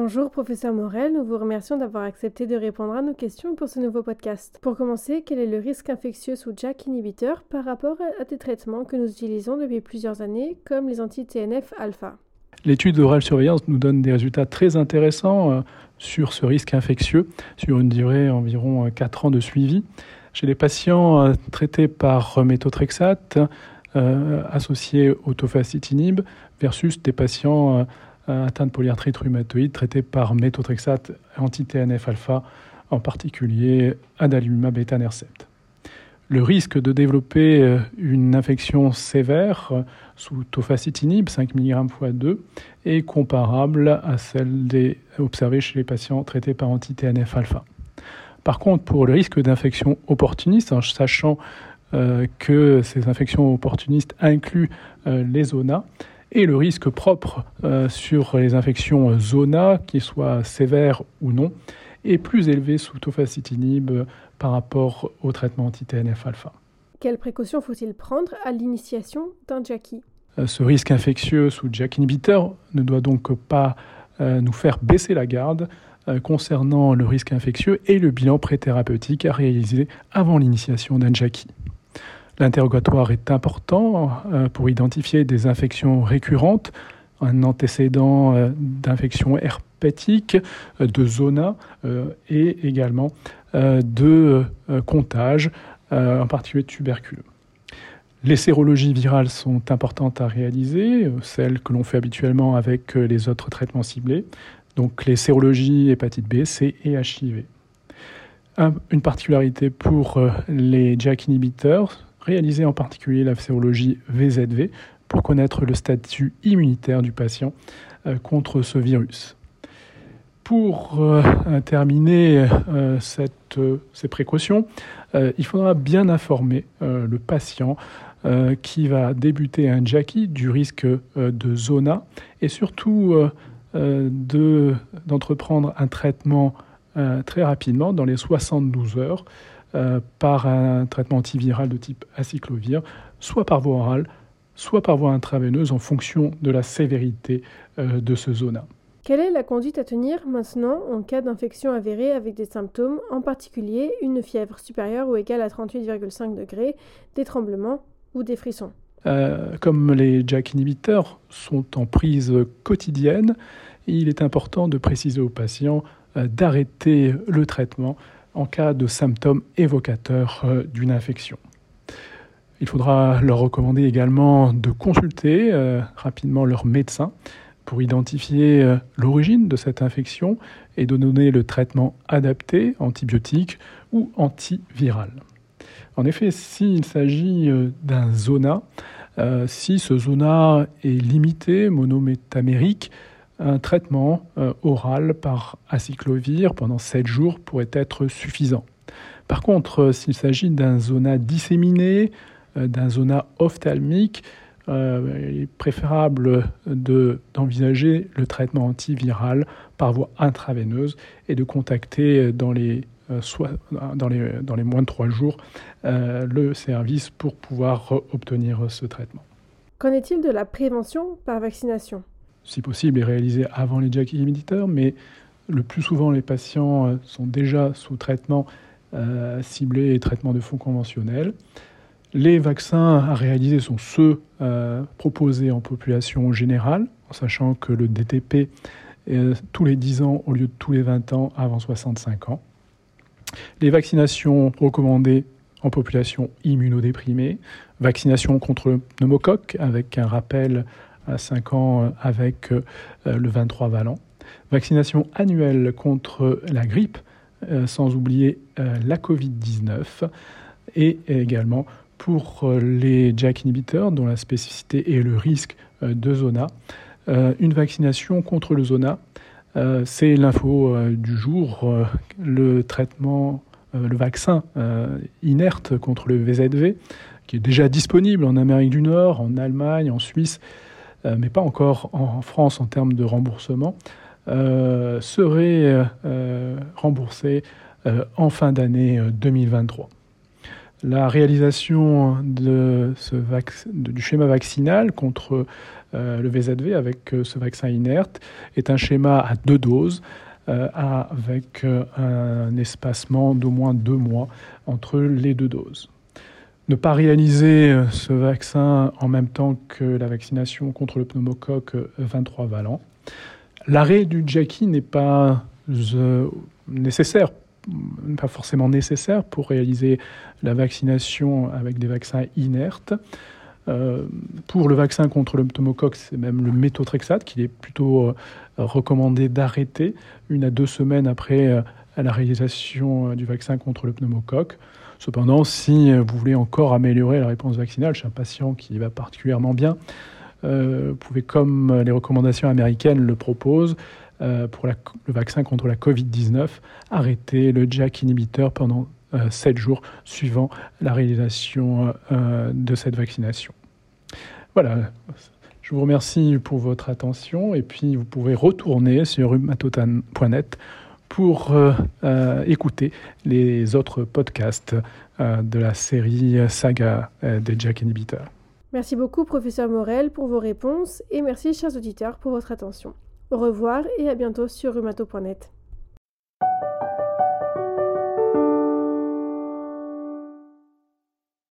Bonjour professeur Morel, nous vous remercions d'avoir accepté de répondre à nos questions pour ce nouveau podcast. Pour commencer, quel est le risque infectieux sous JAK inhibiteur par rapport à des traitements que nous utilisons depuis plusieurs années comme les anti-TNF alpha? L'étude d'oral surveillance nous donne des résultats très intéressants euh, sur ce risque infectieux sur une durée environ 4 euh, ans de suivi. Chez les patients euh, traités par méthotrexate associés au tofacitinib versus des patients atteints de polyarthrite rhumatoïde traités par méthotrexate anti-TNF-alpha, en particulier adalimumab etanercept le risque de développer euh, une infection sévère euh, sous tofacitinib, 5 mg x 2, est comparable à celle des, observée chez les patients traités par anti-TNF-alpha. Par contre, pour le risque d'infection opportuniste, en sachant euh, que ces infections opportunistes incluent les zonas, et le risque propre sur les infections zona, qu'ils soient sévères ou non, est plus élevé sous tofacitinib par rapport au traitement anti-TNF-alpha. Quelles précautions faut-il prendre à l'initiation d'un JAKI euh, Ce risque infectieux sous JAK inhibiteur ne doit donc pas euh, nous faire baisser la garde euh, concernant le risque infectieux et le bilan préthérapeutique à réaliser avant l'initiation d'un JAKI. L'interrogatoire est important pour identifier des infections récurrentes, un antécédent d'infection herpétique, de zona et également euh, de euh, comptage, euh, en particulier tuberculeux. Les sérologies virales sont importantes à réaliser, celles que l'on fait habituellement avec les autres traitements ciblés, donc les sérologies hépatite B, C et HIV. Une particularité pour les JAK inhibiteurs, réaliser en particulier la sérologie VZV pour connaître le statut immunitaire du patient contre ce virus. Pour euh, terminer euh, euh, ces précautions, il faudra bien informer le patient qui va débuter un JAKI du risque de zona et surtout d'entreprendre un traitement très rapidement, dans les 72 heures, par un traitement antiviral de type acyclovir, soit par voie orale, soit par voie intraveineuse en fonction de la sévérité de ce zona. Quelle est la conduite à tenir maintenant en cas d'infection avérée avec des symptômes, en particulier une fièvre supérieure ou égale à 38,5 degrés, des tremblements ou des frissons? Euh, Comme les JAK inhibiteurs sont en prise quotidienne, il est important de préciser aux patients euh, d'arrêter le traitement en cas de symptômes évocateurs euh, d'une infection. Il faudra leur recommander également de consulter rapidement leur médecin pour identifier euh, l'origine de cette infection et de donner le traitement adapté, antibiotique ou antiviral. En effet, s'il s'agit euh, d'un zona, euh, si ce zona est limité, monométamérique, un traitement oral par acyclovir pendant 7 jours pourrait être suffisant. Par contre, s'il s'agit d'un zona disséminé, d'un zona ophtalmique, euh, il est préférable d'envisager le traitement antiviral par voie intraveineuse et de contacter dans les, euh, moins de trois jours euh, le service pour pouvoir obtenir ce traitement. Qu'en est-il de la prévention par vaccination? Si possible, est réalisée avant les JAK inhibiteurs, mais le plus souvent, les patients sont déjà sous traitement ciblé et traitement de fond conventionnel. Les vaccins à réaliser sont ceux euh, proposés en population générale, en sachant que le DTP est tous les 10 ans au lieu de tous les 20 ans avant 65 ans. Les vaccinations recommandées en population immunodéprimée, vaccination contre le pneumocoque avec un rappel à 5 ans avec euh, le 23 valent, vaccination annuelle contre la grippe, euh, sans oublier la Covid-19, et également pour euh, les JAK inhibiteurs, dont la spécificité est le risque euh, de zona, euh, une vaccination contre le zona, c'est l'info du jour. le traitement, le vaccin inerte contre le VZV, qui est déjà disponible en Amérique du Nord, en Allemagne, en Suisse, mais pas encore en France en termes de remboursement, serait remboursé en fin d'année 2023. La réalisation de ce du schéma vaccinal contre euh, le VZV avec euh, ce vaccin inerte est un schéma à deux doses euh, avec un espacement d'au moins deux mois entre les deux doses. Ne pas réaliser ce vaccin en même temps que la vaccination contre le pneumocoque 23 valent. L'arrêt du Jackie n'est pas nécessaire pas forcément nécessaire pour réaliser la vaccination avec des vaccins inertes. Euh, pour le vaccin contre le pneumocoque, c'est même le méthotrexate qu'il est plutôt euh, recommandé d'arrêter une à deux semaines après euh, la réalisation du vaccin contre le pneumocoque. Cependant, si vous voulez encore améliorer la réponse vaccinale chez un patient qui va particulièrement bien, vous pouvez, comme les recommandations américaines le proposent, euh, pour le vaccin contre la Covid-19, arrêter le JAK inhibiteur pendant 7 euh, jours suivant la réalisation euh, de cette vaccination. Voilà, je vous remercie pour votre attention et puis vous pouvez retourner sur rhumatotan.net pour écouter les autres podcasts de la série saga des JAK inhibiteurs. Merci beaucoup, professeur Morel, pour vos réponses et merci, chers auditeurs, pour votre attention. Au revoir et à bientôt sur rumato.net.